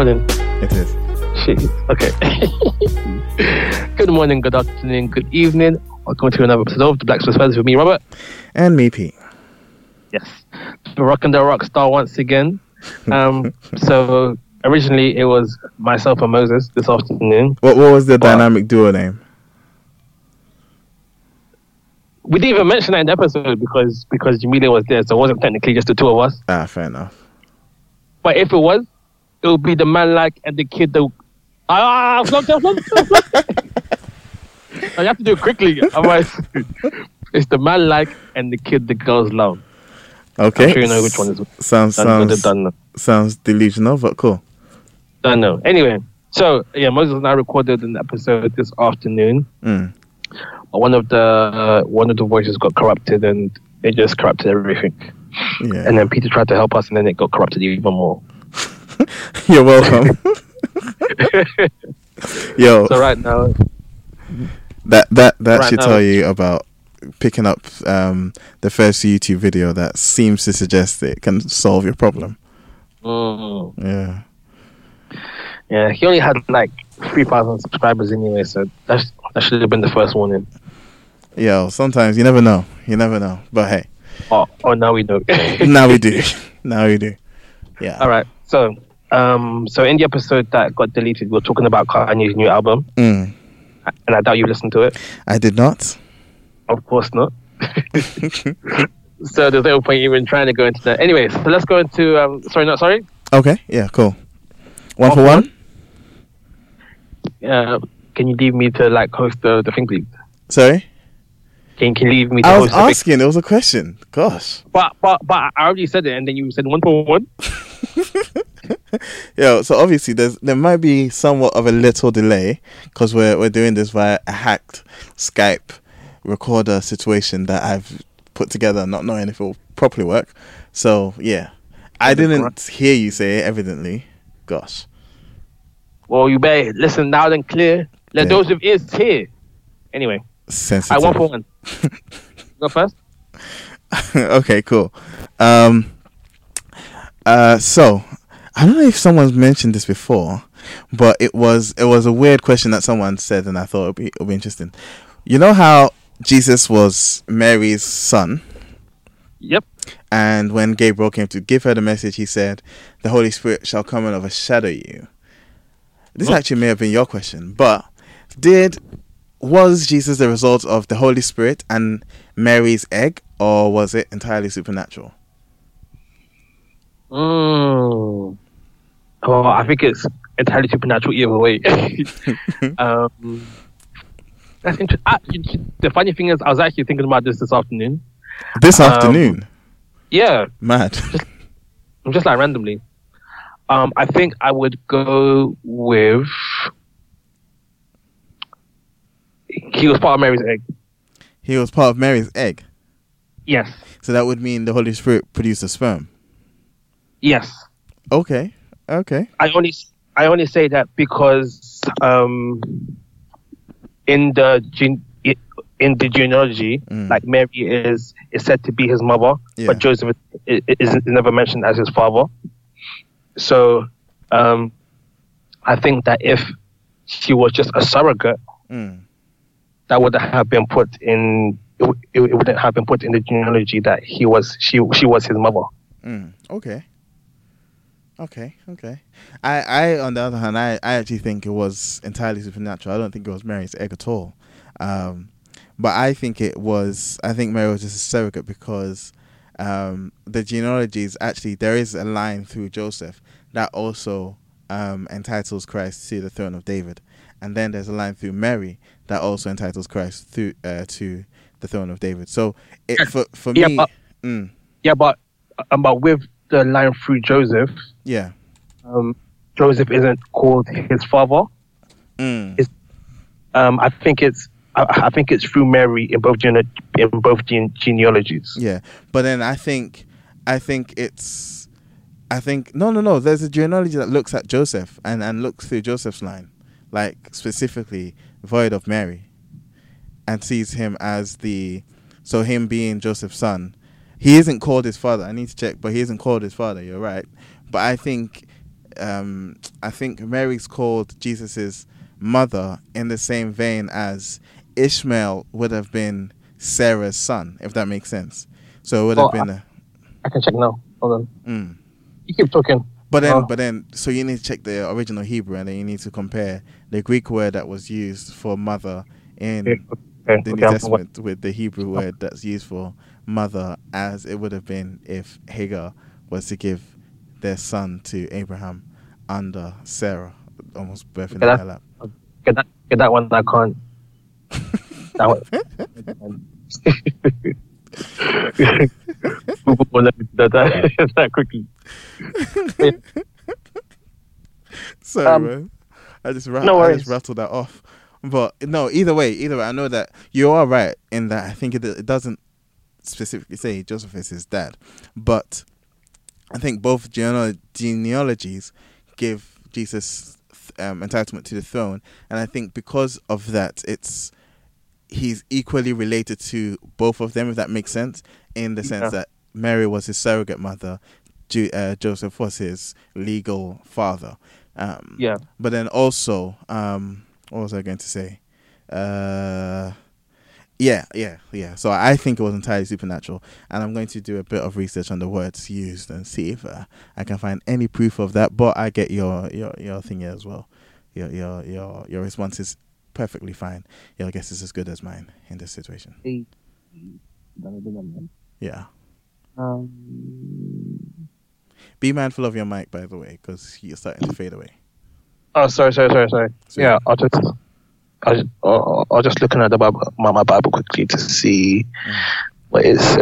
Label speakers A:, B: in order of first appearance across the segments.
A: Go ahead.
B: It's recording.
A: It is.
B: Okay. good morning, good afternoon, good evening. Welcome to another episode of the Black Swiss Feathers with me, Robert.
A: And me, Pete.
B: Yes. The Rock and the Rock Star once again. Um, so originally it was myself and Moses this afternoon.
A: What What was the dynamic duo name?
B: We didn't even mention that in the episode because because Jamelia was there, so it wasn't technically just the two of us.
A: Ah, fair enough.
B: But if it was, it would be the man like and the kid that ah flunk, flunk, flunk, flunk. have to do it quickly, otherwise it's the man like and the kid the girls love.
A: Okay.
B: I'm sure you know which one is
A: Sounds sounds
B: done,
A: sounds delusional, but cool.
B: done now. Anyway, so yeah, Moses and I recorded an episode this afternoon.
A: Mm.
B: One of the uh, one of the voices got corrupted, and it just corrupted everything.
A: Yeah.
B: And then Peter tried to help us, and then it got corrupted even more.
A: You're welcome. Yo,
B: So right now,
A: that that that
B: right
A: should
B: now-
A: tell you about picking up um, the first YouTube video that seems to suggest it can solve your problem.
B: mm,
A: Yeah.
B: yeah, he only had like three thousand subscribers anyway, so that's that should have been the first warning.
A: Yo, sometimes you never know. You never know. But hey,
B: Oh, oh, now we know.
A: now we do. now we do. Yeah.
B: All right. So, um, so in the episode that got deleted, we are talking about Kanye's new album,
A: Mm.
B: and I doubt you listened to it.
A: I did not.
B: Of course not. so there's no point even trying to go into that. Anyway, so let's go into. Um, sorry, not sorry.
A: Okay. Yeah. Cool. One
B: One
A: for one.
B: Uh, can you leave me to like host the, the thing, please?
A: Sorry.
B: Can, can you leave me to
A: I was
B: host the thing?
A: asking. It was a question. Gosh.
B: But but but I already said it, and then you said one for one.
A: Yeah. So obviously, there's there might be somewhat of a little delay because we're we're doing this via a hacked Skype recorder situation that I've put together, not knowing if it will properly work. So yeah, I didn't hear you say it. Evidently. Gosh.
B: Well, you better listen loud and clear. Let
A: Yeah.
B: those with ears hear. Anyway, I
A: Sensitive.
B: one for one. go first.
A: okay, cool. Um, uh, so I don't know if someone's mentioned this before, but it was it was a weird question that someone said, and I thought it'd be it'd be interesting. You know how Jesus was Mary's son,
B: Yep.
A: and when Gabriel came to give her the message, he said, "The Holy Spirit shall come and overshadow you." This
B: Oh.
A: actually may have been your question, but did was Jesus the result of the Holy Spirit and Mary's egg, or was it entirely supernatural?
B: Mm. Oh, I think it's entirely supernatural either way. um, that's interesting. The funny thing is, I was actually thinking about this this afternoon.
A: This
B: Um,
A: afternoon,
B: Yeah,
A: mad.
B: just like randomly. Um, I think I would go with. He was part of Mary's egg.
A: he was part of Mary's egg,
B: Yes.
A: so that would mean the Holy Spirit produced a sperm.
B: Yes.
A: Okay, okay.
B: I only I only say that because um, in the gene in the genealogy,
A: Mm.
B: like Mary is is said to be his mother,
A: Yeah.
B: but Joseph is, is never mentioned as his father. So, um, I think that if she was just a surrogate,
A: Mm.
B: that would have been put in. It, it wouldn't have been put in the genealogy that he was she she was his mother.
A: Mm. Okay. Okay, okay. I, I, on the other hand, I, I actually think it was entirely supernatural. I don't think it was Mary's egg at all. Um, but I think it was. I think Mary was just a surrogate because um, the genealogies actually there is a line through Joseph that also um, entitles Christ to the throne of David, and then there's a line through Mary that also entitles Christ through uh, to the throne of David. So it, for for
B: Yeah,
A: me,
B: but-
A: mm,
B: Yeah, but um, but with the line through Joseph,
A: yeah.
B: um, Joseph isn't called his father.
A: Mm.
B: It's- Um, I think it's I, I think it's through Mary in both gene, in both gene, genealogies.
A: Yeah, but then I think, I think it's, I think no, no, no. There's a genealogy that looks at Joseph and and looks through Joseph's line, like specifically void of Mary, and sees him as the, so him being Joseph's son, he isn't called his father. I need to check, but he isn't called his father. You're right, but I think um, I think Mary's called Jesus's mother in the same vein as Ishmael would have been Sarah's son, if that makes sense. So it would have
B: Oh,
A: been a.
B: I can check now. Hold on.
A: Mm.
B: You keep talking.
A: But then,
B: Oh.
A: but then, so you need to check the original Hebrew, and then you need to compare the Greek word that was used for mother in
B: Okay. Okay.
A: the New
B: I'm-
A: Testament with the Hebrew word that's used for mother, as it would have been if Hagar was to give their son to Abraham under Sarah, almost birthing in
B: that-
A: her lap.
B: Get that. Get that one. I can't. That one. Google will let me do that, that quickly.
A: Sorry,
B: Um,
A: man. I just ra-
B: no
A: I just rattled that off. But no, either way, either way, I know that you are right in that I think it, it doesn't specifically say Joseph is his dad, but I think both geneal- genealogies give Jesus um, entitlement to the throne, and I think because of that, it's he's equally related to both of them, if that makes sense, in the sense
B: Yeah.
A: that Mary was his surrogate mother, Ju- uh, Joseph was his legal father. Um,
B: Yeah.
A: but then also, um, what was I going to say? Uh, yeah, yeah, yeah. So I think it was entirely supernatural, and I'm going to do a bit of research on the words used and see if uh, I can find any proof of that. But I get your your your thing here as well. Your your your your response is perfectly fine. Your guess is as good as mine in this situation. Yeah.
B: Um,
A: Be mindful of your mic, by the way, because you're starting to fade away.
B: oh, sorry, sorry, sorry, sorry.
A: So-
B: Yeah, I'll just, I'll, just- I'll, I'll just looking at the Bible, my, my Bible quickly to see
A: Mm.
B: what it says.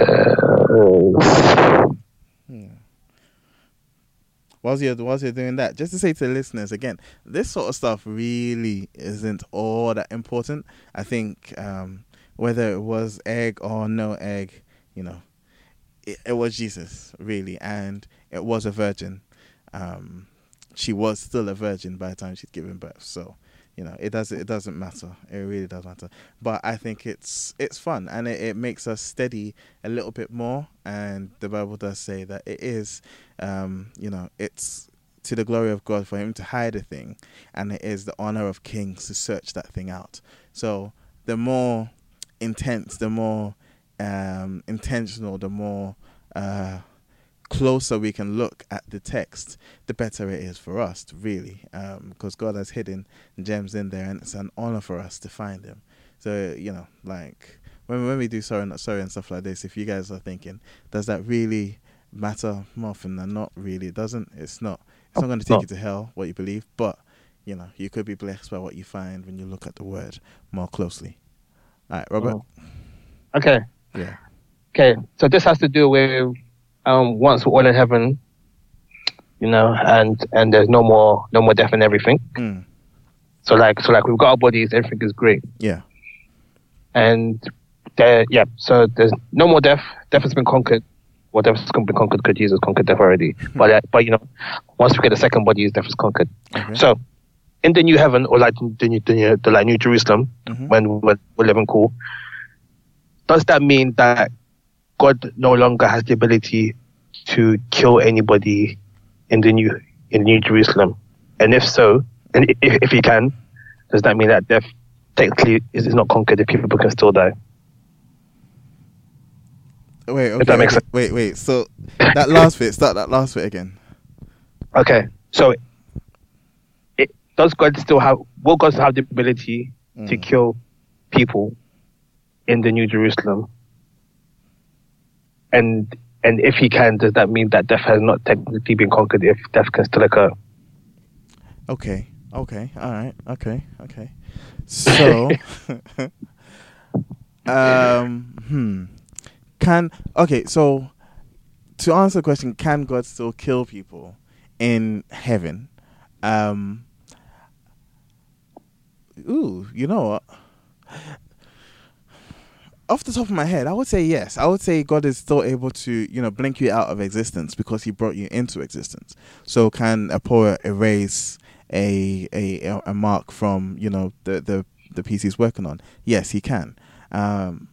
A: Yeah. Whilst you're, whilst you're doing that, just to say to the listeners again, this sort of stuff really isn't all that important. I think um, whether it was egg or no egg, you know, it, it was Jesus, really, and it was a virgin. Um, she was still a virgin by the time she'd given birth. So, you know, it doesn't it doesn't matter. It really does matter. But I think it's it's fun and it, it makes us steady a little bit more. And the Bible does say that it is, um, you know, it's to the glory of God for Him to hide a thing, and it is the honor of kings to search that thing out. So the more intense, the more um, intentional, the more uh, closer we can look at the text, the better it is for us, really, um, because God has hidden gems in there, and it's an honor for us to find them. So you know, like when when we do sorry not sorry and stuff like this, if you guys are thinking, does that really matter more often than not? Really, it doesn't. It's not. It's not going to take
B: No.
A: you to hell what you believe, but you know, you could be blessed by what you find when you look at the word more closely. All right, Robert.
B: Oh. Okay,
A: Yeah.
B: okay. So this has to do with um, once we're all in heaven, you know, and and there's no more no more death and everything.
A: Mm.
B: So like so like we've got our bodies, everything is great,
A: Yeah.
B: and there yeah. So there's no more death. Death has been conquered. Well, death has been conquered because Jesus conquered death already. but uh, but you know, once we get the second body, death is conquered.
A: Okay.
B: So, in the new heaven, or like the new, the, new, the like New Jerusalem,
A: Mhm.
B: when we're, we're living cool, does that mean that God no longer has the ability to kill anybody in the new in New Jerusalem? And if so, and if, if he can, does that mean that death technically is, is not conquered if people can still die?
A: Wait. Okay.
B: that makes
A: okay. Wait. Wait. So that last bit. Start that last bit again.
B: Okay, so it, does God still have? Will God still have the ability to
A: Mm.
B: kill people in the New Jerusalem? And and if he can, does that mean that death has not technically been conquered? If death can still occur?
A: Okay. Okay. All right. Okay. Okay. So, um, hmm. Can okay. So, to answer the question, can God still kill people in heaven? Um. Ooh, you know what? Off the top of my head, I would say yes. I would say God is still able to, you know, blink you out of existence because He brought you into existence. So, can a poet erase a a a mark from you know the the the piece he's working on? Yes, he can. Um,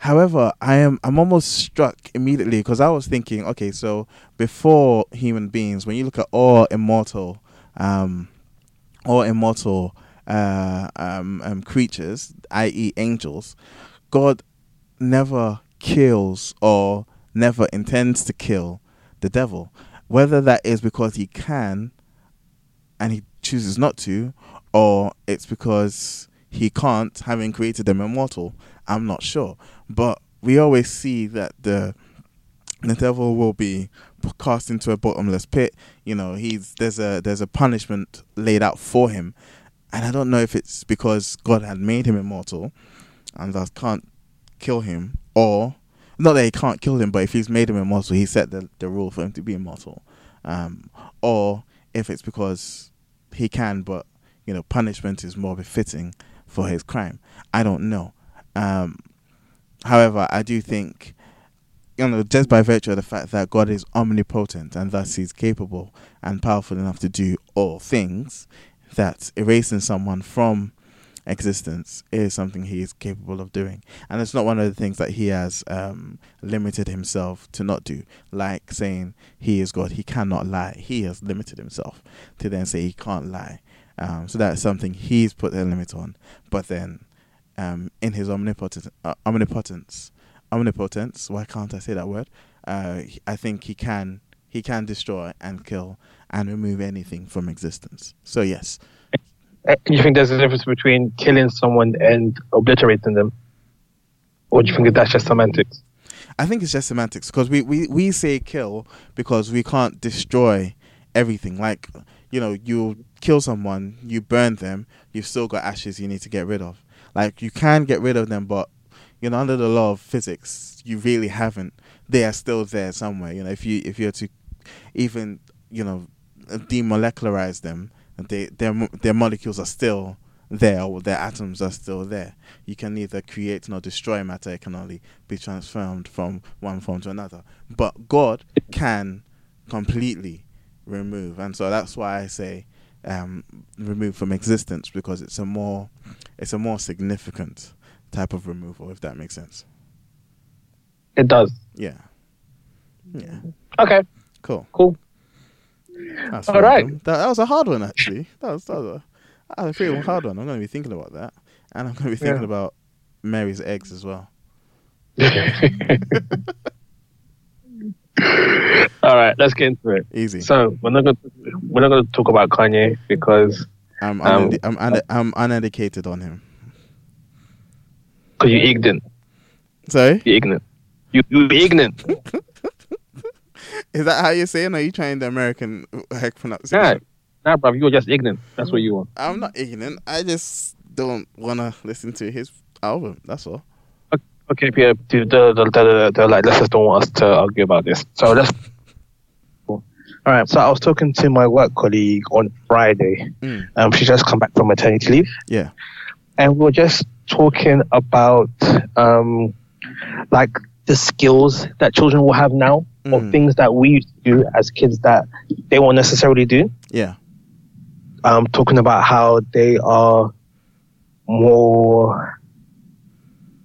A: However, I am I'm almost struck immediately because I was thinking, okay, so before human beings, when you look at all immortal, um, all immortal uh, um, um, creatures, i.e., angels, God never kills or never intends to kill the devil. Whether that is because he can and he chooses not to, or it's because he can't, having created them immortal, I'm not sure. But we always see that the the devil will be cast into a bottomless pit. You know, he's there's a there's a punishment laid out for him, and I don't know if it's because God had made him immortal, and thus can't kill him, or not that he can't kill him, but if he's made him immortal, he set the the rule for him to be immortal, um, or if it's because he can, but you know, punishment is more befitting for his crime. I don't know. Um, however, I do think, you know, just by virtue of the fact that God is omnipotent and thus He's capable and powerful enough to do all things, that erasing someone from existence is something he is capable of doing. And it's not one of the things that he has um, limited himself to not do, like saying he is God, he cannot lie. He has limited himself to then say he can't lie. Um, so that's something he's put a limit on. But then, um, in his omnipotence, uh, omnipotence, omnipotence. Why can't I say that word? Uh, I think he can he can destroy and kill and remove anything from existence. So yes,
B: Uh, You think there's a difference between killing someone and obliterating them, or do you think that's just semantics?
A: I think it's just semantics because we, we, we say kill because we can't destroy everything. Like, you know, you kill someone, you burn them, you've still got ashes you need to get rid of. Like, you can get rid of them, but, you know, under the law of physics, you really haven't. They are still there somewhere. You know, if you if you're to even, you know, demolecularize them, they their their molecules are still there or their atoms are still there. You can neither create nor destroy matter. It can only be transformed from one form to another. But God can completely remove, and so that's why I say um, remove from existence because it's a more it's a more significant type of removal, if that makes sense.
B: It does.
A: Yeah. Yeah.
B: Okay,
A: Cool.
B: cool.
A: That's
B: All right.
A: That, that was a hard one, actually. That was, that was a, that was a pretty hard one. I'm going to be thinking about that. And I'm going to be thinking
B: Yeah.
A: about Mary's eggs as well.
B: All right, let's get into it.
A: Easy.
B: So we're not going to, we're not going to talk about Kanye because
A: I'm,
B: um,
A: I'm, un- I'm uneducated on him.
B: cause you're ignorant.
A: Sorry?
B: You're ignorant. You you ignorant.
A: Is that how you're saying? Or are you trying the American heck
B: nah,
A: pronunciation?
B: nah, bro. You're just ignorant. That's what you are.
A: I'm not ignorant. I just don't want to listen to his album. That's all.
B: Okay, Pierre. The the the, the, the like, let's just don't want us to argue about this. So let's. All right. So I was talking to my work colleague on Friday.
A: Mm.
B: Um, she just come back from maternity leave.
A: Yeah.
B: and we were just talking about um, like the skills that children will have now or
A: Mm.
B: things that we used to do as kids that they won't necessarily do.
A: Yeah.
B: Um, talking about how they are more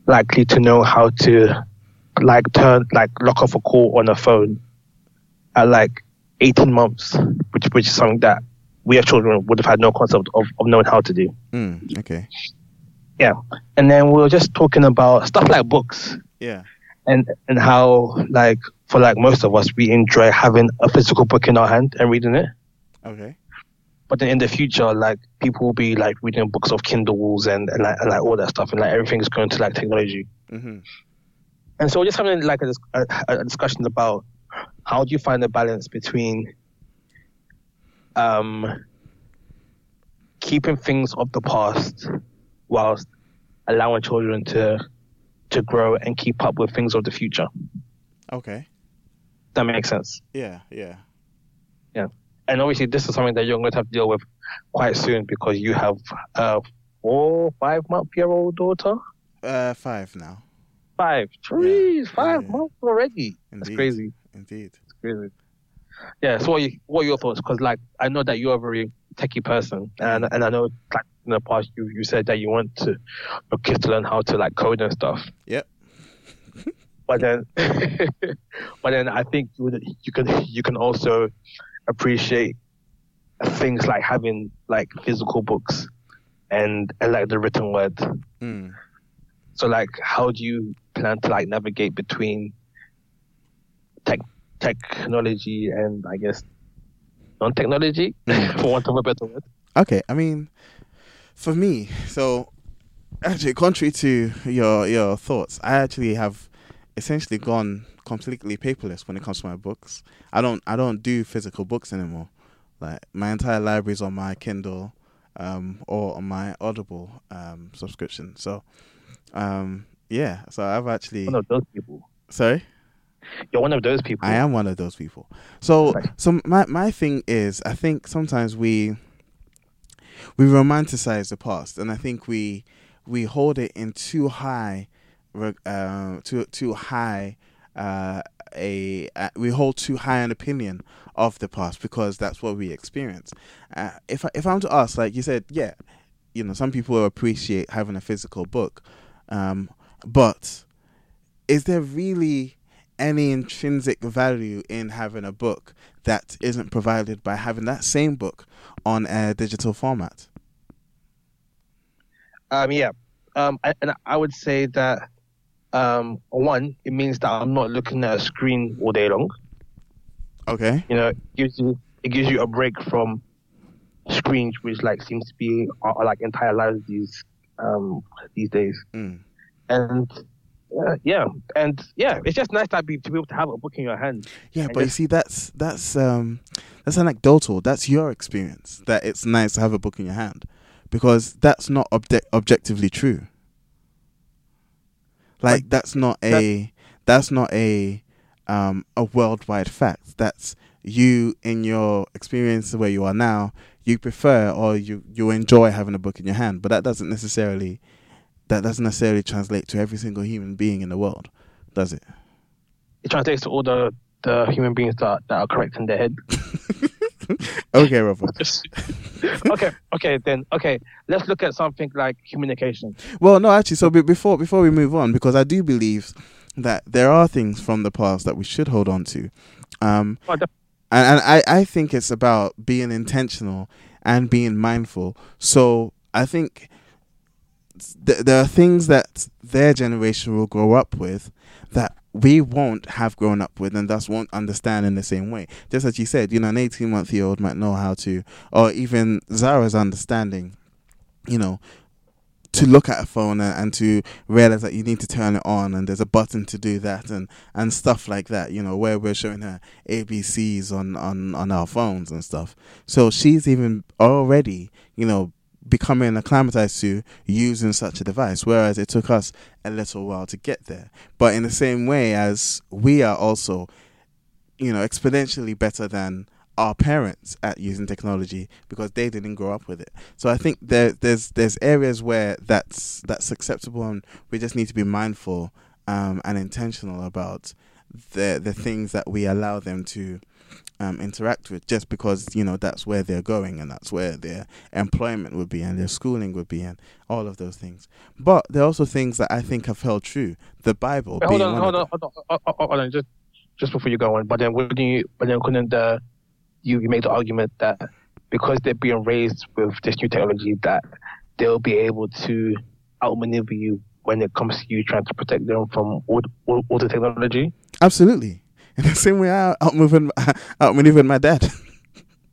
B: likely to know how to like turn like lock off a call on a phone at like 18 months, which which is something that we as children would have had no concept of, of knowing how to do.
A: Mm. Okay.
B: Yeah. And then we were just talking about stuff like books
A: Yeah.
B: and and how like for like most of us we enjoy having a physical book in our hand and reading it.
A: Okay.
B: But then in the future, like people will be like reading books of Kindles and, and like and like all that stuff and like everything's going to like technology.
A: Mm-hmm.
B: And so we're just having like a, a, a discussion about how do you find the balance between um keeping things of the past whilst allowing children to to grow and keep up with things of the future.
A: Okay.
B: That makes sense.
A: Yeah. Yeah. Yeah.
B: And obviously, this is something that you're going to have to deal with quite soon because you have a four, five month year old daughter.
A: Uh, five now.
B: Five, jeez,
A: Yeah,
B: five
A: yeah.
B: months already. That's crazy.
A: Indeed.
B: It's crazy. Yeah. So, what, you, what are your thoughts? Because, like, I know that you're a very techie person, and and I know, like, in the past, you you said that you want to your kids to learn how to like code and stuff.
A: Yep.
B: But then, but then I think you would- you can you can also appreciate things like having like physical books and and like the written word.
A: Mm.
B: So like, how do you plan to like navigate between tech technology and I guess non-technology, for want of a better word?
A: Okay, I mean, for me, so actually, contrary to your your thoughts, I actually have essentially gone completely paperless when it comes to my books. I don't I don't do physical books anymore. Like my entire library is on my Kindle um, or on my Audible um, subscription. So um, yeah, so I've actually
B: One of those people.
A: sorry.
B: You're one of those people.
A: I am one of those people. So so my my thing is I think sometimes we we romanticize the past and I think we we hold it in too high uh, too too high uh, a uh, we hold too high an opinion of the past because that's what we experience. Uh, if I, if I'm to ask, like you said, yeah, you know, some people appreciate having a physical book, um, but is there really any intrinsic value in having a book that isn't provided by having that same book on a digital format?
B: Um, yeah. Um, I- and I would say that um, one, it means that I'm not looking at a screen all day long.
A: Okay.
B: You know, it gives you it gives you a break from screens, which like seems to be our, our, like entire lives these um these days.
A: Mm.
B: And uh, yeah, and yeah, it's just nice to be to be able to have a book in your hand.
A: Yeah, but you see, that's that's um that's anecdotal. That's your experience. That it's nice to have a book in your hand, because that's not object- objectively true. Like that's not a that's not a um a worldwide fact. That's you in your experience where you are now. You prefer or you you enjoy having a book in your hand, but that doesn't necessarily that doesn't necessarily translate to every single human being in the world, does it?
B: It translates to all the the human beings that that are correct in their head.
A: okay, Robert.
B: okay, okay, then okay. Let's look at something like communication.
A: Well, no, actually. So be- before before we move on, because I do believe that there are things from the past that we should hold on to, um,
B: Oh,
A: and, and I I think it's about being intentional and being mindful. So I think th- there are things that their generation will grow up with that we won't have grown up with and thus won't understand in the same way. Just as you said, you know, an 18 month year old might know how to, or even Zara's understanding, you know, to look at a phone and, and to realize that you need to turn it on and there's a button to do that and, and stuff like that, you know, where we're showing her ABCs on, on, on our phones and stuff. So she's even already, you know, becoming acclimatized to using such a device, whereas it took us a little while to get there. But in the same way as we are also, you know, exponentially better than our parents at using technology because they didn't grow up with it. So I think there there's there's areas where that's that's acceptable and we just need to be mindful um, and intentional about the the things that we allow them to um, interact with just because you know that's where they're going and that's where their employment would be and their schooling would be and all of those things. But there are also things that I think have held true. The Bible.
B: Hold
A: being
B: on, hold on, hold on, hold on, hold on, just just before you go on. But then wouldn't you? But then couldn't the you you make the argument that because they're being raised with this new technology that they'll be able to outmaneuver you when it comes to you trying to protect them from all, all, all the technology.
A: Absolutely. In the same way I outmaneuvered, outmaneuvered my dad.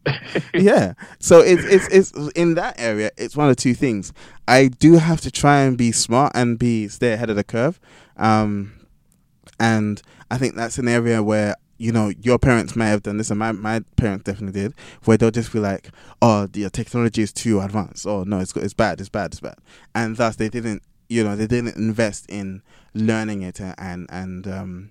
A: yeah. So it's, it's it's in that area. It's one of two things. I do have to try and be smart and be stay ahead of the curve, um, and I think that's an area where you know your parents may have done this, and my my parents definitely did, where they'll just be like, "Oh, the technology is too advanced. Oh no, it's it's bad. It's bad. It's bad," and thus they didn't you know they didn't invest in learning it and and um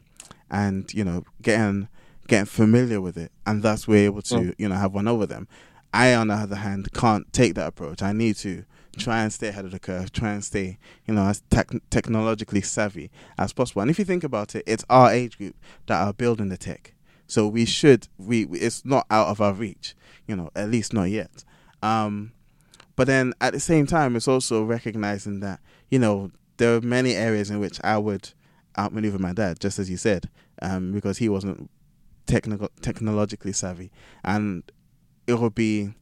A: and you know getting getting familiar with it. And thus we're able to you know have one over them. I on the other hand can't take that approach. I need to try and stay ahead of the curve try and stay you know as tech technologically savvy as possible. And if you think about it it's our age group that are building the tech. So we should we we- it's not out of our reach you know at least not yet. Um but then at the same time it's also recognizing that you know there are many areas in which i would outmaneuver my dad, just as you said, um, because he wasn't technical technologically savvy, and it would be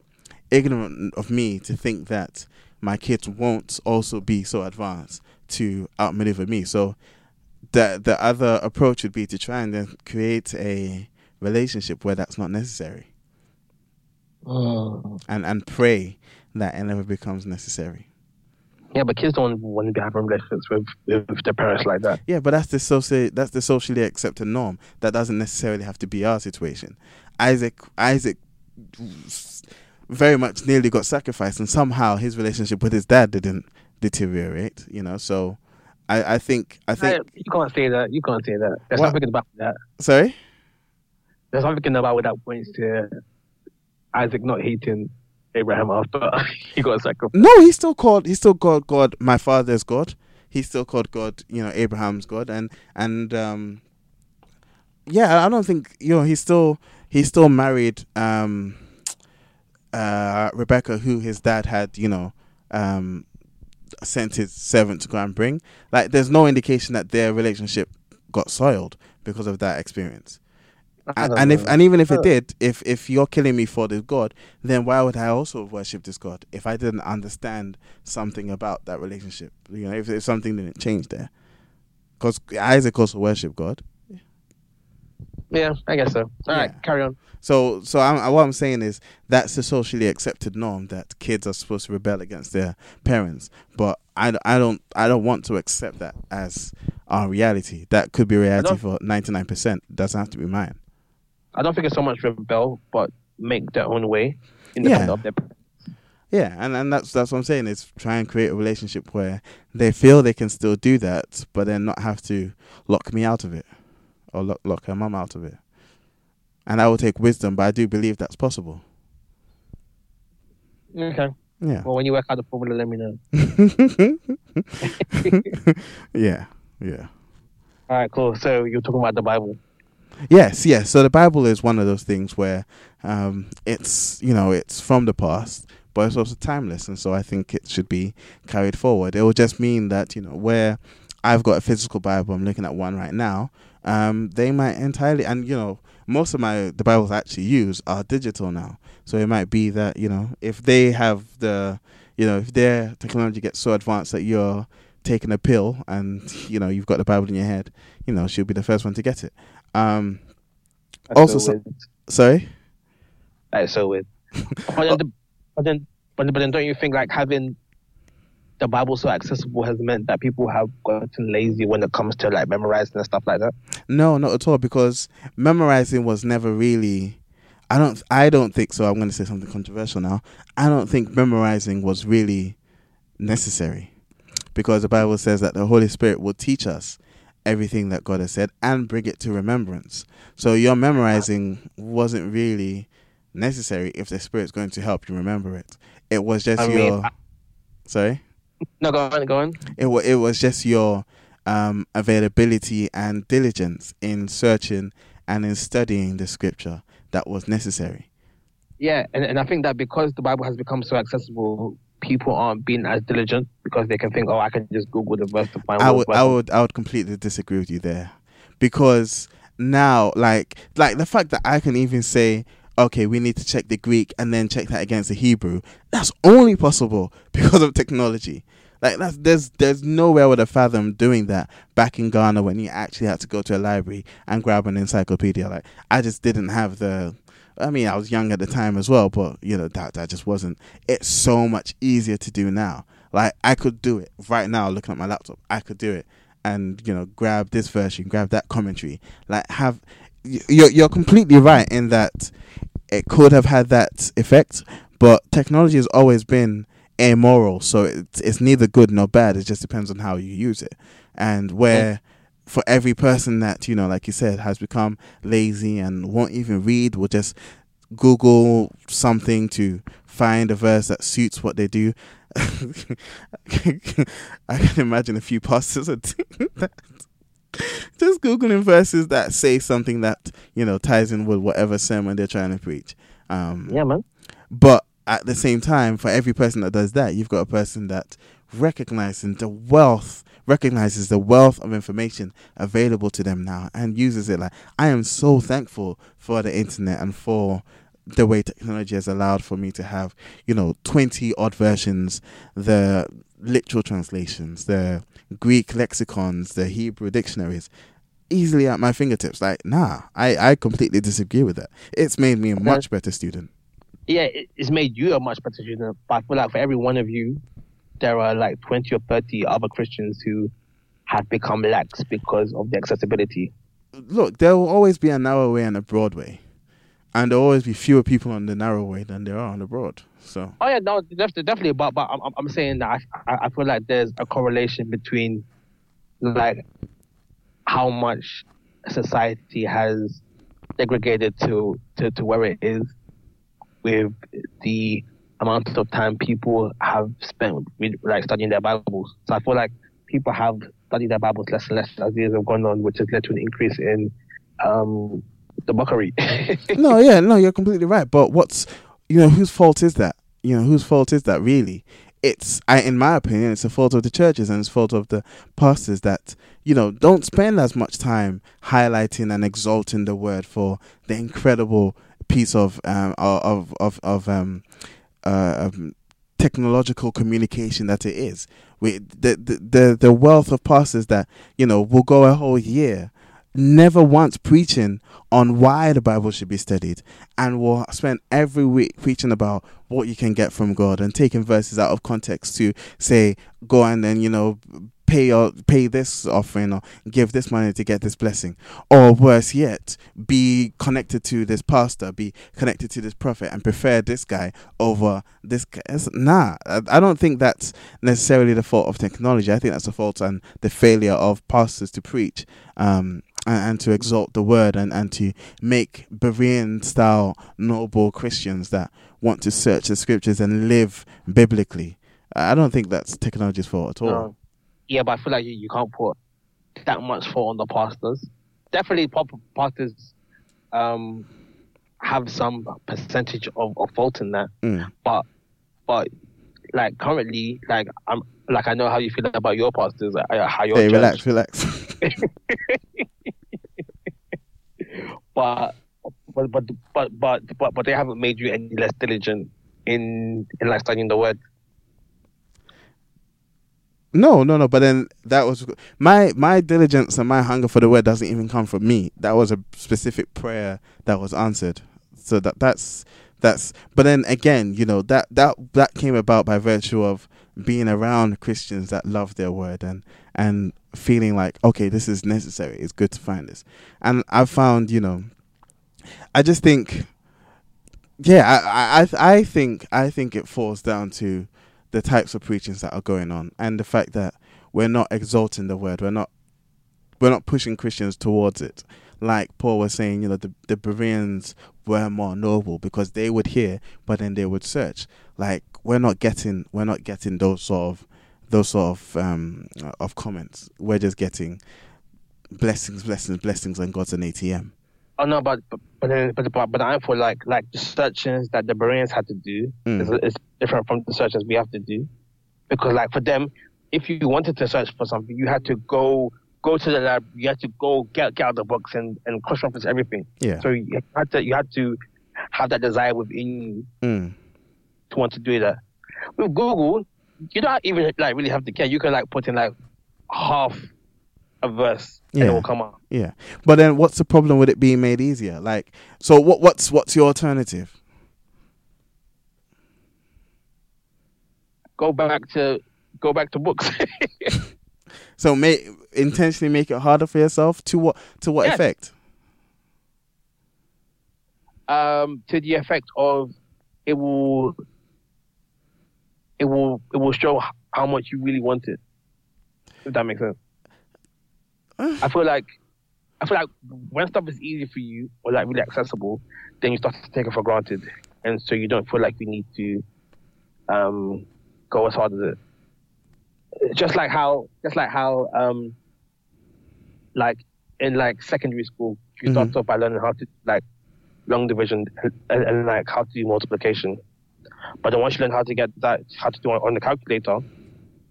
A: ignorant of me to think that my kids won't also be so advanced to outmaneuver me. So the the other approach would be to try and then create a relationship where that's not necessary,
B: Mm.
A: and and pray that it never becomes necessary.
B: Yeah, but kids don't want to be having relationships with, with their parents like that.
A: Yeah, but that's the soci- that's the socially accepted norm. That doesn't necessarily have to be our situation. Isaac Isaac very much nearly got sacrificed, and somehow his relationship with his dad didn't deteriorate. You know, so I I think I think
B: you can't say that. You can't say that. There's
A: What?
B: something about that.
A: sorry.
B: There's something about what that points to Isaac not hating Abraham after he got sacrificed.
A: No, he still called he still called God my father's God. He still called God, you know, Abraham's God and and um yeah, I don't think you know, he's still he still married um uh Rebecca who his dad had, you know, um sent his servant to go and bring. Like there's no indication that their relationship got soiled because of that experience. And, and if and even if it
B: Uh.
A: did, if if you're killing me for this God, then why would I also worship this God if I didn't understand something about that relationship? You know, if, if something didn't change there, because Isaac also worship God.
B: yeah, I guess so. All right,
A: Yeah.
B: carry on.
A: So so I'm, what I'm saying is that's the socially accepted norm that kids are supposed to rebel against their parents. But I, I don't I don't want to accept that as our reality. That could be reality for 99. percent Doesn't have to be mine.
B: I don't think it's so much rebel, but make their own way independent
A: Yeah.
B: of their
A: Yeah, and, and that's that's what I'm saying is try and create a relationship where they feel they can still do that, but then not have to lock me out of it or lock lock her mum out of it. And that will take wisdom, but I do believe that's possible.
B: Okay.
A: Yeah.
B: Well, when you work out the formula, let me know.
A: yeah. Yeah.
B: All right, cool. So you're talking about the Bible.
A: Yes, yes. So the Bible is one of those things where um, it's you know it's from the past, but it's also timeless, and so I think it should be carried forward. It will just mean that you know where I've got a physical Bible, I'm looking at one right now. Um, they might entirely, and you know, most of my the Bibles I actually use are digital now. So it might be that you know if they have the you know if their technology gets so advanced that you're taking a pill and you know you've got the Bible in your head, you know she'll be the first one to get it. Um,
B: That's
A: Also
B: so
A: so- sorry.
B: That is so weird. but, then, the- but then, but then, but then, don't you think like having the Bible so accessible has meant that people have gotten lazy when it comes to like memorizing and stuff like that?
A: No, not at all. Because memorizing was never really. I don't. I don't think so. I'm going to say something controversial now. I don't think memorizing was really necessary, because the Bible says that the Holy Spirit will teach us everything that God has said and bring it to remembrance. So your memorizing wasn't really necessary if the Spirit's going to help you remember it. It was just
B: I mean,
A: your.
B: I-
A: sorry.
B: No, go on, go on.
A: it wa- it was just your um, availability and diligence in searching and in studying the scripture that was necessary.
B: Yeah, and, and I think that because the Bible has become so accessible, people aren't being as diligent because they can think, oh, I can just Google the verse to find.
A: I would I would I would completely disagree with you there because now like like the fact that I can even say okay we need to check the Greek and then check that against the Hebrew that's only possible because of technology. Like that's there's there's nowhere would have fathomed doing that back in Ghana when you actually had to go to a library and grab an encyclopedia. Like I just didn't have the I mean I was young at the time as well, but you know that that just wasn't it's so much easier to do now. Like I could do it right now looking at my laptop. I could do it and you know grab this version, grab that commentary. Like have you're you're completely right in that it could have had that effect, but technology has always been amoral, so it's it's neither good nor bad. It just depends on how you use it, and where. For every person that you know, like you said, has become lazy and won't even read, will just Google something to find a verse that suits what they do. I can imagine a few pastors are doing that. Just googling verses that say something that you know ties in with whatever sermon they're trying to preach. Um,
B: Yeah, man.
A: but at the same time, for every person that does that, you've got a person that recognizing the wealth, recognizes the wealth of information available to them now and uses it like I am so thankful for the internet and for the way technology has allowed for me to have, you know, 20 odd versions, the literal translations, the Greek lexicons, the Hebrew dictionaries, easily at my fingertips. Like, nah, I, I completely disagree with that. It's made me a much better student.
B: Yeah, it's made you a much better student. But I feel like for every one of you, there are like 20 or 30 other Christians who have become lax because of the accessibility.
A: Look, there will always be a narrow way and a broad way. And there will always be fewer people on the narrow way than there are on the broad. So,
B: Oh yeah, no, definitely, definitely. But but I'm, I'm- saying that I, I I feel like there's a correlation between like how much society has degraded to, to, to where it is with the amount of time people have spent with, like studying their Bibles. So I feel like people have studied their Bibles less and less as years have gone on, which has led to an increase in um, the mockery.
A: no, yeah, no, you're completely right. But what's, you know, whose fault is that? You know, whose fault is that really? It's, I, in my opinion, it's the fault of the churches and it's the fault of the pastors that, you know, don't spend as much time highlighting and exalting the word for the incredible piece of, um, of, of, of, um, uh, um, technological communication that it is. We, the, the, the, the wealth of passes that, you know, will go a whole year never once preaching on why the Bible should be studied and will spend every week preaching about what you can get from God and taking verses out of context to say, go and then, you know, pay your pay this offering or give this money to get this blessing. Or worse yet, be connected to this pastor, be connected to this prophet and prefer this guy over this guy. It's- Nah, I I don't think that's necessarily the fault of technology. I think that's the fault and the failure of pastors to preach. Um, and, and to exalt the word and, and to make Berean style noble Christians that want to search the scriptures and live biblically. I don't think that's technology's fault at all.
B: No. Yeah, but I feel like you, you can't put that much fault on the pastors. Definitely, pop- pastors um, have some percentage of, of fault in that.
A: Mm.
B: But but like currently, like I'm like I know how you feel about your pastors, uh, how your
A: Hey,
B: church,
A: relax, relax.
B: but but but but but but but they haven't made you any less diligent in in like studying the word.
A: No, no, no. But then that was my my diligence and my hunger for the word doesn't even come from me. That was a specific prayer that was answered. So that that's that's. But then again, you know that that that came about by virtue of being around Christians that love their word and and feeling like okay, this is necessary. It's good to find this. And I found, you know, I just think, yeah, I I I think I think it falls down to the types of preachings that are going on and the fact that we're not exalting the word we're not we're not pushing christians towards it like paul was saying you know the, the bereans were more noble because they would hear but then they would search. Like we're not getting we're not getting those sort of those sort of um of comments. We're just getting blessings blessings blessings and god's an atm
B: Oh no, but but but but but I feel like like the searches that the Bereans had to do
A: Mm.
B: is, is different from the searches we have to do, because like for them, if you wanted to search for something, you had to go go to the lab, you had to go get get out the books and and cross reference everything.
A: yeah
B: So you had to you had to have that desire within you
A: mm.
B: to want to do that. With Google, you don't even like really have to care. You can like put in like half a verse and
A: Yeah.
B: it will come out.
A: yeah but then what's the problem with it being made easier like so what what's what's your alternative
B: Go back to go back to books.
A: So make intentionally make it harder for yourself to what to what effect?
B: um, to the effect of it will it will it will show how much you really want it. If that makes sense. I feel like I feel like when stuff is easy for you or like really accessible, then you start to take it for granted, and so you don't feel like you need to um, go as hard as it. Just like how, just like how, um, like in like secondary school, you start
A: Mhm.
B: off by learning how to like long division and, and, and like how to do multiplication. But then once you learn how to get that, how to do it on the calculator,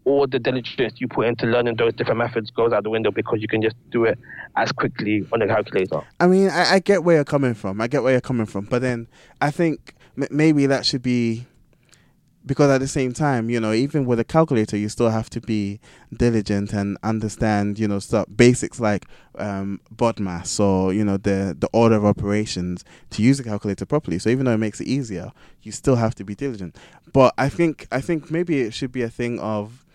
B: all the diligence you put into learning those different methods goes out the window because you can just do it as quickly on the calculator.
A: I mean, I, I get where you're coming from. I get where you're coming from, but then I think m- maybe that should be because at the same time, you know, even with a calculator, you still have to be diligent and understand, you know, stuff basics like um, BODMAS or you know the the order of operations to use a calculator properly. So even though it makes it easier, you still have to be diligent. But I think I think maybe it should be a thing of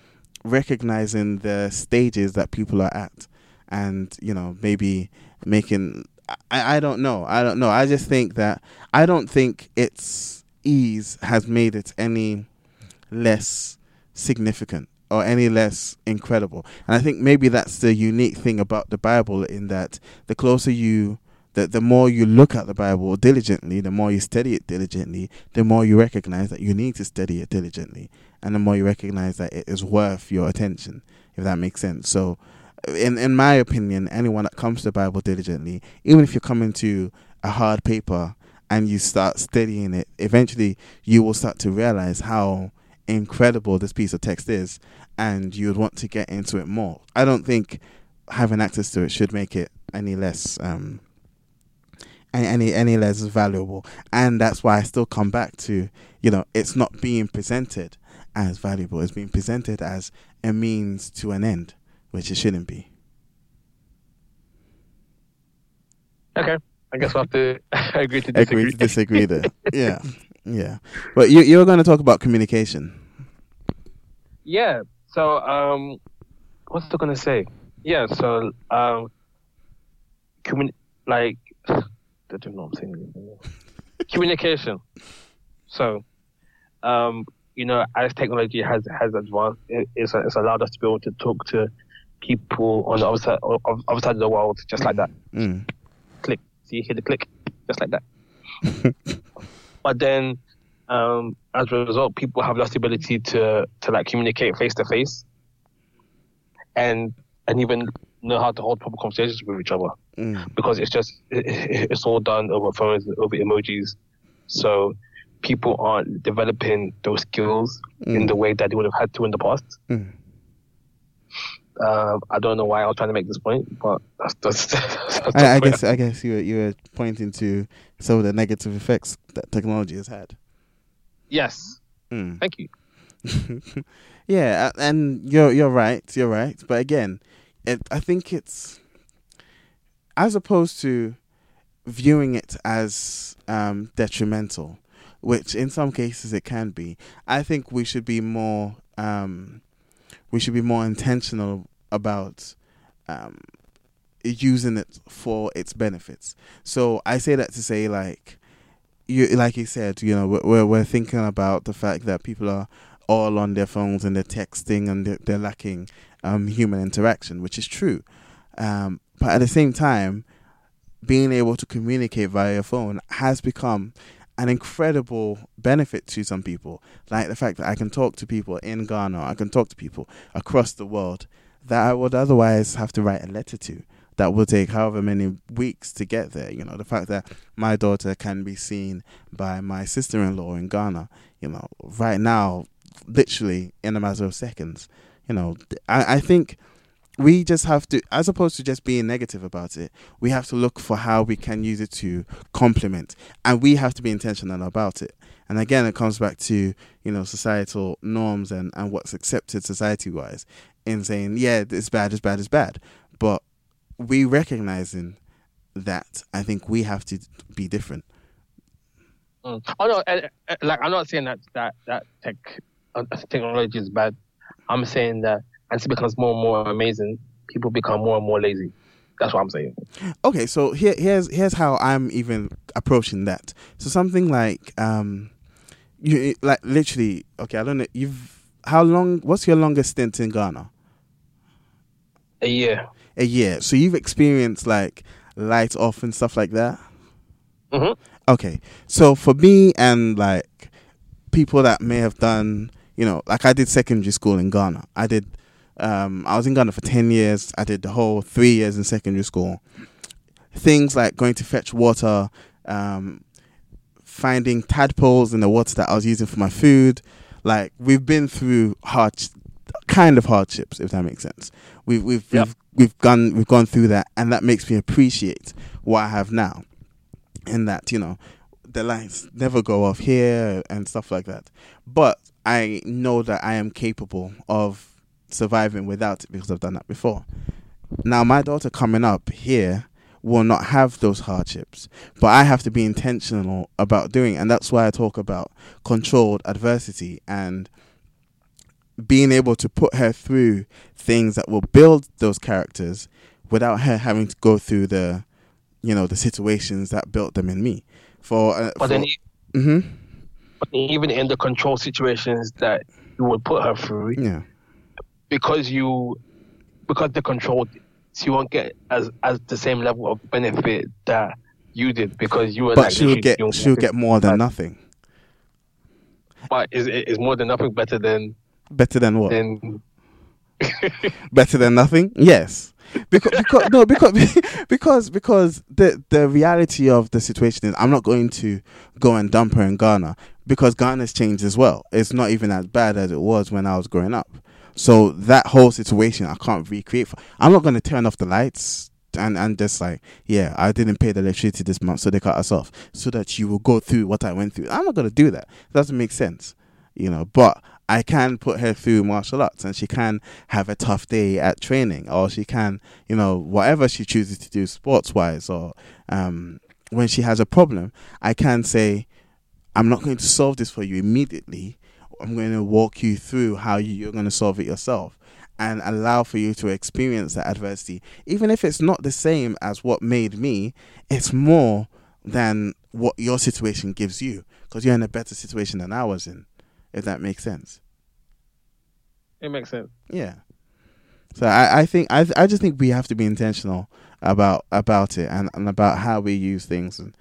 A: recognizing the stages that people are at, and you know maybe making. I, I don't know. I don't know. I just think that I don't think it's ease has made it any less significant or any less incredible. And I think maybe that's the unique thing about the Bible in that the closer you the, the more you look at the Bible diligently, the more you study it diligently, the more you recognize that you need to study it diligently, and the more you recognize that it is worth your attention, if that makes sense. So, in in my opinion, anyone that comes to the Bible diligently, even if you're coming to a hard paper and you start studying it, eventually you will start to realize how incredible this piece of text is, and you would want to get into it more. I don't think having access to it should make it any less um, any any less valuable, and that's why I still come back to you know it's not being presented as valuable; it's being presented as a means to an end, which it shouldn't be.
B: Okay. I guess we'll have to agree to disagree.
A: Agree to disagree there. yeah, yeah. But you you were going to talk about communication.
B: Yeah. So um, what's I gonna say? Yeah. So um, commun- like I don't know what I'm saying. anymore. Communication. So, um, you know, as technology has has advanced, it, it's, it's allowed us to be able to talk to people on the other side, of, other side of the world just like that.
A: Mm.
B: So you hear the click, just like that. but then, um, as a result, people have lost the ability to to like communicate face to face, and and even know how to hold proper conversations with each other
A: Mm.
B: because it's just it, it- it's all done over phones, over emojis. So people aren't developing those skills in
A: Mm.
B: the way that they would have had to in the past.
A: Mm.
B: Um, I don't know why I was trying to make this point, but that's, that's, that's
A: I, I guess I guess you were you were pointing to some of the negative effects that technology has had.
B: yes.
A: Mm.
B: Thank you.
A: yeah, and you're you're right, you're right. But again, it, I think it's as opposed to viewing it as um, detrimental, which in some cases it can be. I think we should be more um, we should be more intentional about um, using it for its benefits. So I say that to say like you like you said, you know, we're- we're thinking about the fact that people are all on their phones and they're texting and they're, they're lacking um, human interaction, which is true. Um, but at the same time, being able to communicate via phone has become an incredible benefit to some people. Like the fact that I can talk to people in Ghana, I can talk to people across the world that I would otherwise have to write a letter to. That will take however many weeks to get there. You know, the fact that my daughter can be seen by my sister in law in Ghana, you know, right now, literally in a matter of seconds. You know, I, I think we just have to, as opposed to just being negative about it, we have to look for how we can use it to complement, and we have to be intentional about it. And again, it comes back to you know societal norms and and what's accepted society wise, in saying yeah, it's bad, it's bad, it's bad, but we recognizing that, I think we have to be different.
B: Mm. Oh no, like I'm not saying that that that tech uh, technology is bad. I'm saying that as it becomes more and more amazing, people become more and more lazy. That's what I'm saying.
A: Okay, so here here's here's how I'm even approaching that. So something like um, you like literally. Okay, I don't know. You've how long? What's your longest stint in Ghana?
B: A year.
A: A year. So you've experienced like light off and stuff like that.
B: Mhm.
A: Okay, so for me and like people that may have done, you know, like I did secondary school in Ghana. I did. Um, I was in Ghana for ten years. I did the whole three years in secondary school. Things like going to fetch water, um, finding tadpoles in the water that I was using for my food. Like we've been through hard, kind of hardships, if that makes sense. We've we've
B: Yep.
A: we've we've gone we've gone through that, and that makes me appreciate what I have now. In that you know, the lights never go off here and stuff like that. But I know that I am capable of surviving without it because I've done that before. Now my daughter coming up here will not have those hardships, but I have to be intentional about doing, it. and that's why I talk about controlled adversity and being able to put her through things that will build those characters without her having to go through the you know the situations that built them in me for, uh,
B: But then, e-
A: hmm
B: but even in the control situations that you would put her through,
A: yeah
B: because you because they're controlled, she won't get as as the same level of benefit that you did because you were
A: but
B: like
A: she'll get she'll get more than nothing
B: But is is more than nothing better than
A: better than what
B: than
A: better than nothing yes because because no because because because the the reality of the situation is I'm not going to go and dump her in Ghana because Ghana's changed as well. It's not even as bad as it was when I was growing up. So that whole situation I can't recreate. For, I'm not going to turn off the lights and and just like yeah I didn't pay the electricity this month so they cut us off so that you will go through what I went through. I'm not going to do that. It doesn't make sense, you know. But I can put her through martial arts and she can have a tough day at training or she can, you know, whatever she chooses to do sports wise or um, when she has a problem, I can say, I'm not going to solve this for you immediately. I'm going to walk you through how you- you're going to solve it yourself and allow for you to experience that adversity. Even if it's not the same as what made me, it's more than what your situation gives you because you're in a better situation than I was in, if that makes sense.
B: it makes sense.
A: Yeah. So I, I think I I just think we have to be intentional about about it and, and about how we use things and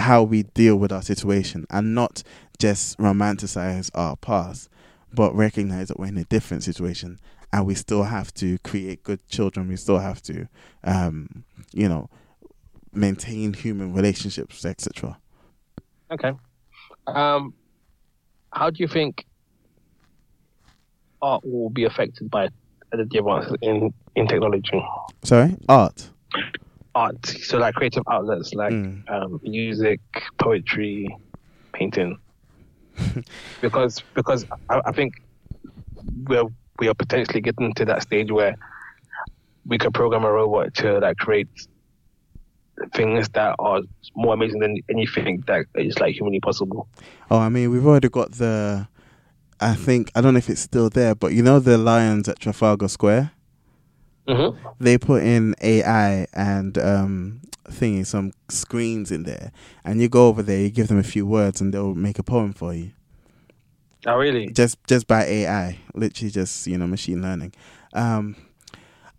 A: how we deal with our situation and not just romanticize our past, but recognize that we're in a different situation and we still have to create good children. We still have to, um, you know, maintain human relationships, etc.
B: Okay. Um, how do you think art will be affected by the advances in in technology?
A: Sorry, art.
B: Art, so like creative outlets like
A: Mm.
B: um, music, poetry, painting. because because I, I think we're we are potentially getting to that stage where we could program a robot to like create things that are more amazing than anything that is like humanly possible.
A: Oh, I mean, we've already got the. I think I don't know if it's still there, but you know the lions at Trafalgar Square.
B: Mm-hmm.
A: They put in AI and um thingy some screens in there, and you go over there, you give them a few words, and they'll make a poem for you.
B: Oh, really?
A: Just just by AI, literally just you know machine learning. Um,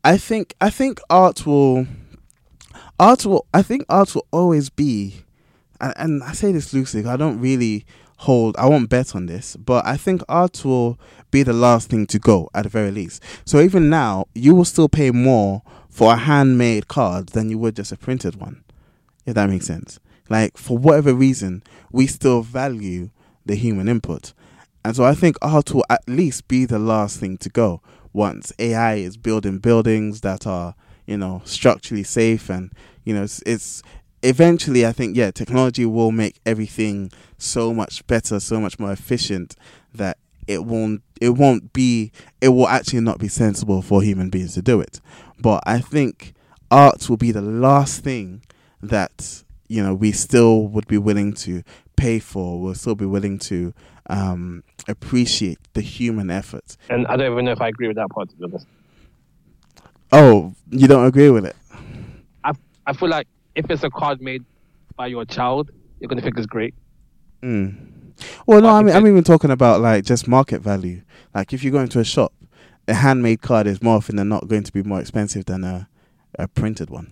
A: I think I think art will art will I think art will always be and, and I say this loosely. I don't really hold. I won't bet on this, but I think art will be the last thing to go at the very least. So even now, you will still pay more for a handmade card than you would just a printed one. If that makes sense. Like for whatever reason, we still value the human input, and so I think art will at least be the last thing to go once AI is building buildings that are you know structurally safe and you know it's, it's eventually i think yeah technology will make everything so much better so much more efficient that it won't it won't be it will actually not be sensible for human beings to do it but i think art will be the last thing that you know we still would be willing to pay for we'll still be willing to um appreciate the human effort
B: And I don't even know if I agree with that part, to be honest.
A: oh you don't agree with it
B: I, I feel like if it's a card made by your child, you're going to think it's great.
A: Mm. Well, no,
B: I
A: I mean, I'm even talking about like just market value. Like if you go into a shop, a handmade card is more often than not going to be more expensive than a, a printed one.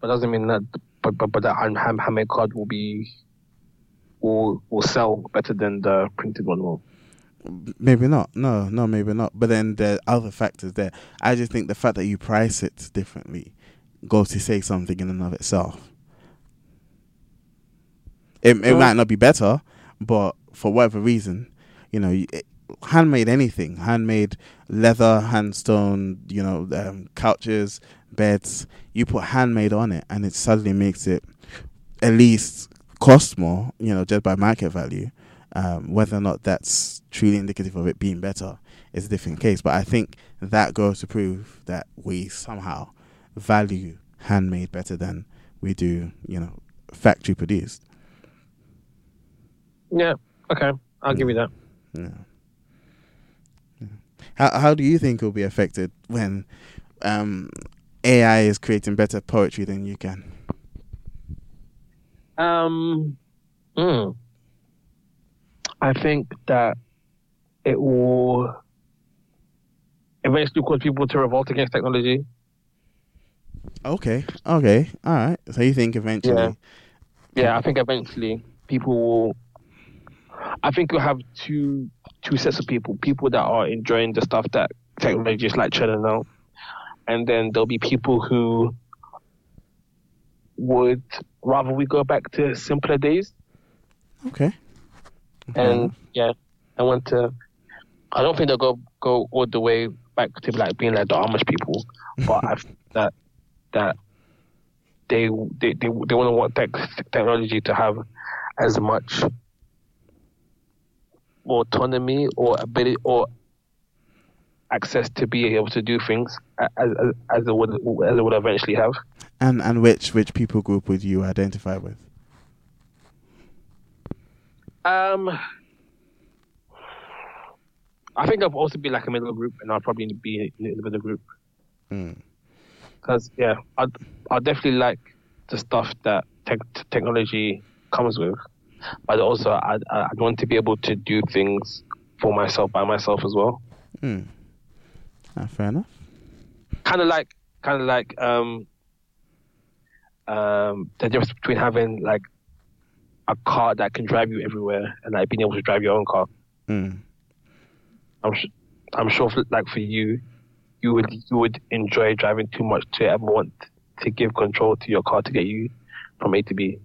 B: But doesn't mean that, but, but, but that hand, hand, handmade card will be, will, will sell better than the printed one will.
A: Maybe not. No, no, maybe not. But then there are other factors there. I just think the fact that you price it differently goes to say something in and of itself. It, it might not be better, but for whatever reason, you know, it, handmade anything, handmade leather, handstone, you know, um, couches, beds. You put handmade on it, and it suddenly makes it at least cost more, you know, just by market value. Um, whether or not that's truly indicative of it being better is a different case. But I think that goes to prove that we somehow value handmade better than we do, you know, factory produced.
B: Yeah. Okay. I'll give you that.
A: Yeah. Yeah. How how do you think it will be affected when um, AI is creating better poetry than you can?
B: Um. mm. I think that it will eventually cause people to revolt against technology.
A: Okay. Okay. All right. So you think eventually?
B: Yeah. Yeah, I think eventually people will. I think you'll have two two sets of people: people that are enjoying the stuff that technology is like churning out, and then there'll be people who would rather we go back to simpler days.
A: Okay.
B: And yeah, I want to. I don't think they'll go go all the way back to like being like the Amish people, but I think that that they they they, they want to want tech, technology to have as much autonomy or ability or access to be able to do things as as, as it would as it would eventually have.
A: And and which which people group would you identify with?
B: Um, I think I'll also be like a middle group, and I'll probably be in the middle group.
A: Mm.
B: Because yeah, I'd I'll definitely like the stuff that tech, technology comes with, but also I I want to be able to do things for myself by myself as well.
A: Mm. Ah, fair enough.
B: Kind of like kind of like um um the difference between having like a car that can drive you everywhere and like being able to drive your own car.
A: Mm.
B: I'm sh- I'm sure for, like for you, you would you would enjoy driving too much to ever want to give control to your car to get you from A to B.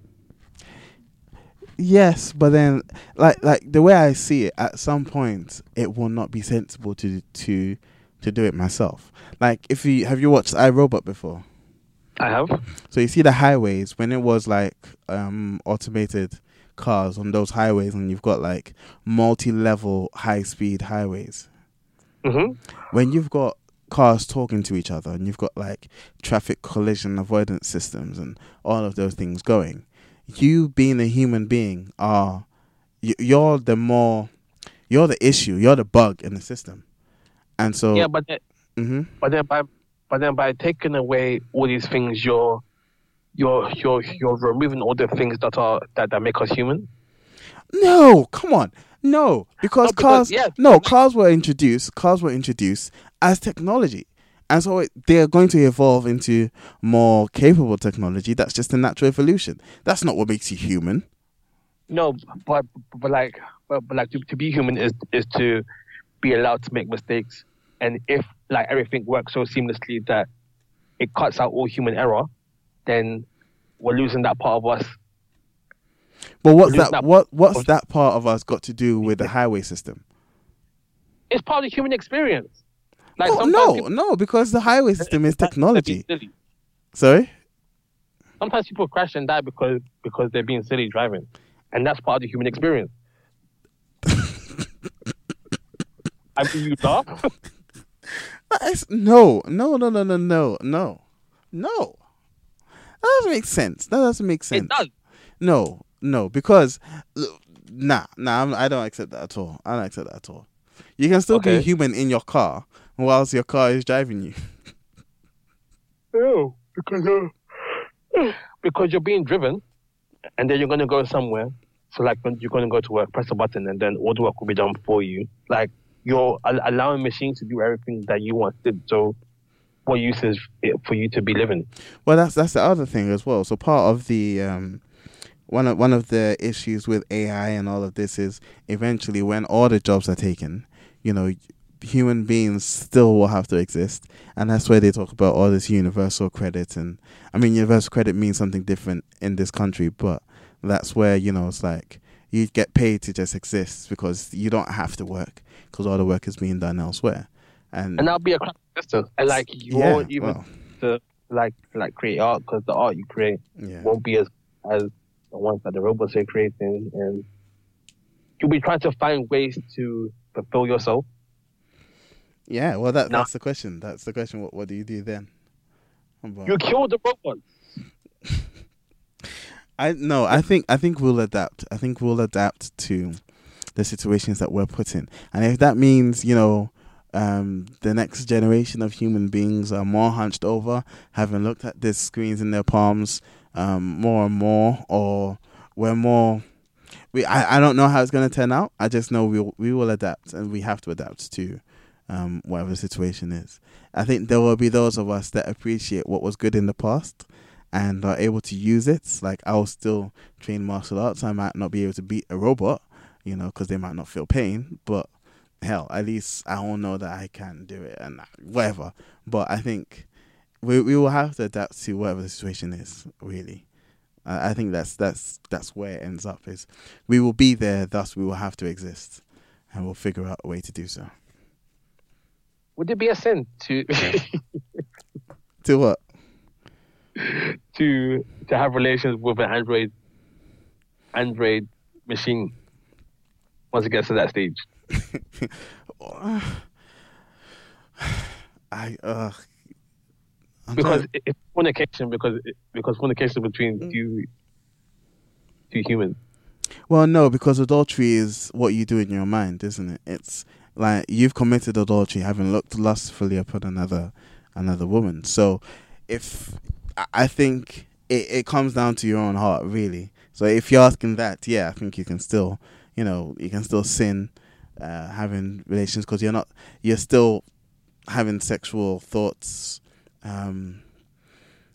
A: Yes, but then like like the way I see it, at some point it will not be sensible to to to do it myself. Like if you have you watched iRobot before?
B: I have.
A: So you see the highways when it was like um automated cars on those highways and you've got like multi-level high-speed highways.
B: hmm
A: When you've got cars talking to each other and you've got like traffic collision avoidance systems and all of those things going, you being a human being are you, you're the more you're the issue, you're the bug in the system. And so
B: Yeah, but then,
A: hmm
B: but then by but then by taking away all these things, you're you're you're you're removing all the things that are that, that make us human.
A: No, come on. No, because
B: No, because-
A: cars
B: yeah,
A: no, cars were introduced, cars were introduced as technology. And so they're going to evolve into more capable technology. That's just a natural evolution. That's not what makes you human.
B: No, but but like but, but like to, to be human is is to be allowed to make mistakes, and if like everything works so seamlessly that it cuts out all human error, then we're losing that part of us.
A: But what's that,
B: that-
A: what what's that part of us got to do with the highway system?
B: It's part of the human experience. Like
A: No, no,
B: people-
A: no, because the highway system is technology. Sorry?
B: Sometimes people crash and die because because they're being silly driving, and that's part of the human experience. I mean, you laugh.
A: No, no, no, no, no, no, no, no. That doesn't make sense. That doesn't make sense.
B: it does.
A: No, no, because nah, nah, I'm, I don't accept that at all. I don't accept that at all. You can still be
B: Okay.
A: human in your car whilst your car is driving you.
B: No, because you're because you're being driven, and then you're gonna go somewhere. So like when you're gonna go to work, press a button, and then all the work will be done for you. Like you're al- allowing machines to do everything that you wanted. So what use is it for you to be living?
A: Well, that's that's the other thing as well. So part of the um, one of one of the issues with AI and all of this is eventually when all the jobs are taken, you know, human beings still will have to exist, and that's where they talk about all this universal credit. And I mean, universal credit means something different in this country, but that's where you know it's like you get paid to just exist because you don't have to work because all the work is being done elsewhere. And,
B: And that'll be a system. And like you
A: yeah,
B: won't even
A: well,
B: to like like create art because the art you create
A: yeah,
B: won't be as as the ones that the robots are creating, and you'll be trying to find ways to fulfill yourself.
A: Yeah. Well, that that's the question. That's the question. What what do you do then? But-
B: You kill the robots.
A: I no, I think I think we'll adapt. I think we'll adapt to the situations that we're put in, and if that means you know, um, the next generation of human beings are more hunched over, having looked at the screens in their palms, um, more and more, or we're more. We I, I don't know how it's going to turn out. I just know we will we will adapt, and we have to adapt to um, whatever the situation is. I think there will be those of us that appreciate what was good in the past and are able to use it. Like I'll still train martial arts. I might not be able to beat a robot, you know, because they might not feel pain. But hell, at least I all know that I can do it and whatever. But I think we we will have to adapt to whatever the situation is. Really, I think that's that's that's where it ends up. Is we will be there. Thus, we will have to exist, and we'll figure out a way to do so.
B: Would it be a sin to
A: To what?
B: to to have relations with an android android machine once it gets to that stage?
A: I uh. I'm
B: Because
A: trying-
B: it- it's fornication. Because because fornication between
A: Mm.
B: two two humans.
A: Well, no, because adultery is what you do in your mind, isn't it? It's like you've committed adultery having looked lustfully upon another another woman. So, if I- think it, it comes down to your own heart, really. So, if you're asking that, yeah, I think you can still, you know, you can still sin uh, having relations because you're not, you're still having sexual thoughts. Um,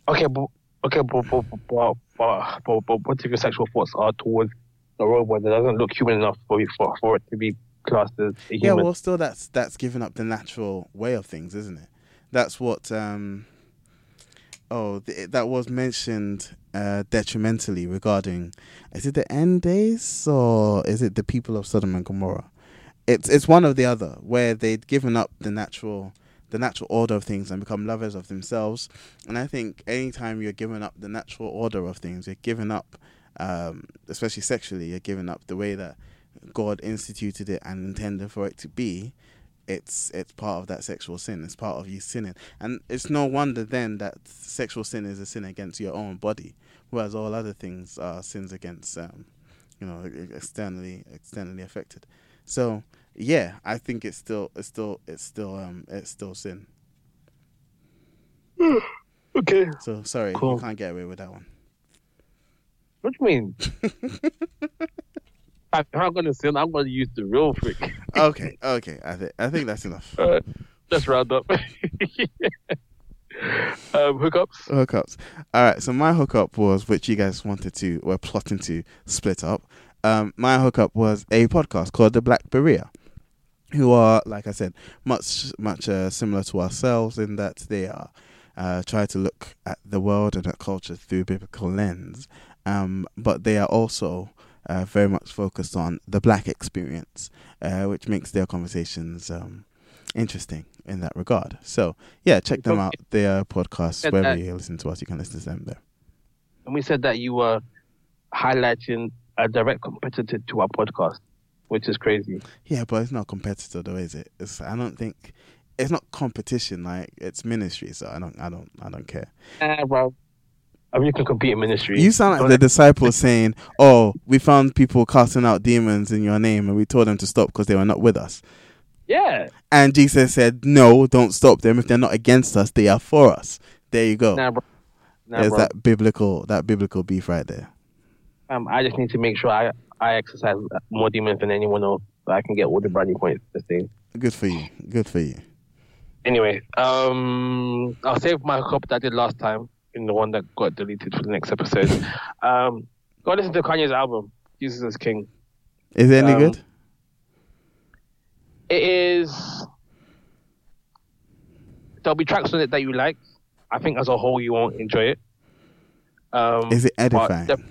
B: Okay, but okay, but but but but, but, but, but what if your sexual thoughts are towards a robot that doesn't look human enough for you for, for it to be classed as
A: Yeah, well, still, that's that's giving up the natural way of things, isn't it? That's what. um Oh, th- that was mentioned uh, detrimentally regarding. Is it the end days or is it the people of Sodom and Gomorrah? It's it's one or the other where they'd given up the natural the natural order of things and become lovers of themselves. And I think anytime you're giving up the natural order of things, you're giving up, um, especially sexually, you're giving up the way that God instituted it and intended for it to be, it's it's part of that sexual sin. It's part of you sinning, and it's no wonder then that sexual sin is a sin against your own body, whereas all other things are sins against, um, you know, externally externally affected. So yeah, I think it's still it's still it's still um it's still sin.
B: okay.
A: So sorry,
B: Cool.
A: you can't get away with that one.
B: What do you mean? I'm not gonna sin, I'm gonna use the real freak.
A: Okay, okay, I think I think that's enough.
B: Uh, let's round up. um, hookups.
A: hookups. All right, so my hookup was which you guys wanted to were plotting to split up. Um, my hookup was a podcast called The Black Berea, who are like I said, much much uh, similar to ourselves in that they are uh, try to look at the world and at culture through biblical lens, um, but they are also uh, very much focused on the black experience, uh, which makes their conversations um, interesting in that regard. So yeah, check them out. Their podcasts wherever you listen to us, you can listen to them there.
B: And we said that you were highlighting a direct competitor to our podcast, which is crazy.
A: Yeah, but it's not competitor though, is it? It's I don't think it's not competition. Like it's ministry, so I don't, I don't, I don't care.
B: Eh, well, I mean, you can compete in ministry.
A: You sound like the disciples saying, "Oh, we found people casting out demons in your name, and we told them to stop because they were not with us."
B: Yeah.
A: And Jesus said, "No, don't stop them. If they're not against us, they are for us." There you go.
B: Nah, bro. Nah,
A: There's
B: bro.
A: that biblical, that biblical beef right there.
B: Um, I just need to make sure I, I exercise more demons than anyone else so I can get all the brownie points this thing.
A: Good for you. Good for you.
B: Anyway, um, I'll save my hookup that I did last time in the one that got deleted for the next episode. um, go listen to Kanye's album, Jesus is King.
A: Is it any
B: Um,
A: good?
B: It is. There'll be tracks on it that you like. I think as a whole you won't enjoy it. Um,
A: Is it edifying?
B: the-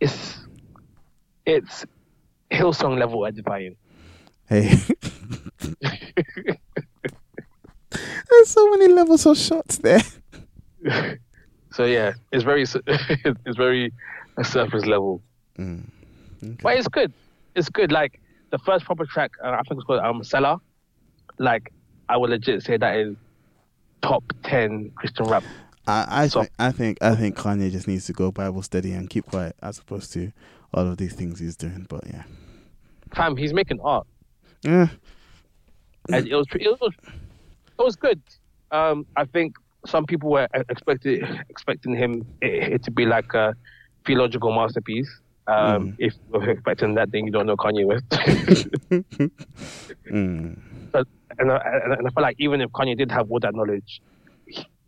B: it's it's Hillsong level edifying.
A: Hey. There's so many levels of shots there.
B: So yeah, it's very it's very a surface level,
A: Mm. Okay.
B: but it's good. It's good. Like the first proper track, uh, I think it's called um Selah. Like I would legit say that is top ten Christian rap.
A: I, I,
B: So-
A: think, I think I think Kanye just needs to go Bible study and keep quiet as opposed to all of these things he's doing. But yeah,
B: Fam, he's making art,
A: yeah,
B: and it was it was it was good. Um, I think some people were expected expecting him it, it to be like a theological masterpiece. Um,
A: Mm.
B: If you're expecting that, then you don't know Kanye West.
A: mm.
B: But and I, and I- feel like even if Kanye did have all that knowledge,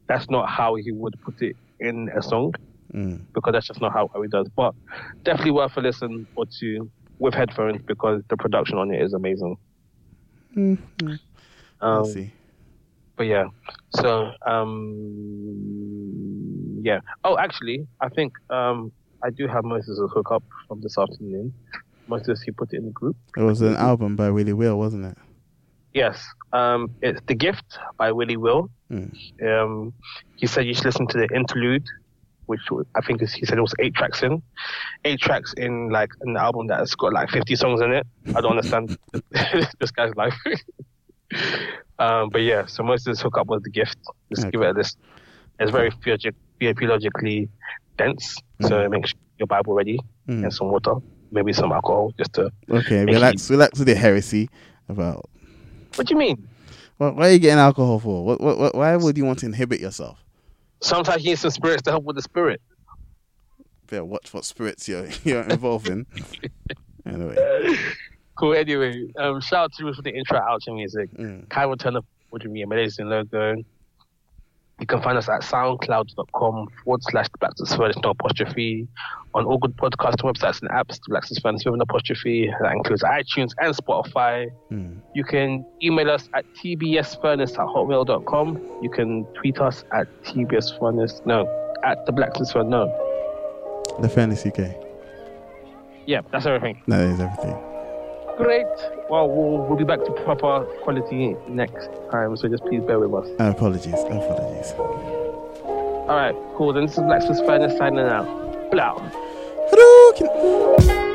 B: that's not how he would put it in a song
A: Mm.
B: because that's just not how, how he does. But definitely worth a listen or two with headphones because the production on it is amazing.
A: Mm.
B: Um,
A: see.
B: But yeah, so um, yeah. Oh, actually, I think um, I do have Moses' hookup from this afternoon. Moses, he put it in the group.
A: It was an album by Willie Will, wasn't it?
B: Yes, um, it's The Gift by Willie Will.
A: Mm.
B: Um, he said you should listen to the interlude, which I think is, he said it was eight tracks in, eight tracks in like an album that's got like fifty songs in it. I don't understand this guy's life. um, but yeah, so most of this hookup was the gift. Just give it a listen. It's very theologic, theologically dense, so
A: Mm.
B: make sure your Bible ready
A: Mm.
B: and some water, maybe some alcohol, just to.
A: Okay, relax, relax with the heresy about.
B: What do you mean?
A: What, why are you getting alcohol for? What, what, what, why would you want to inhibit yourself?
B: Sometimes you need some spirits to help with the spirit.
A: Better watch what spirits you're you're involved in. Anyway,
B: Cool. Anyway, um, shout out to Rude for the intro outro music.
A: mm.
B: Kyra Turner would be amazing logo. You can find us at soundcloud.com forward slash the Black Furnace, no apostrophe. On all good podcast websites and apps, the Blacksmith's Furnace with an apostrophe. That includes iTunes and Spotify.
A: Mm.
B: You can email us at tbsfurnace at hotmail.com. You can tweet us at tbsfurnace, no, at the Black Furnace, no.
A: the Fairness UK.
B: Yeah, that's everything.
A: That is everything.
B: Great. Well, we'll, we'll be back to proper quality next time, so just please bear with us.
A: Uh, apologies, apologies.
B: All right, cool. Then this is Sisters Furnace signing out. Blow.
A: Hadouken!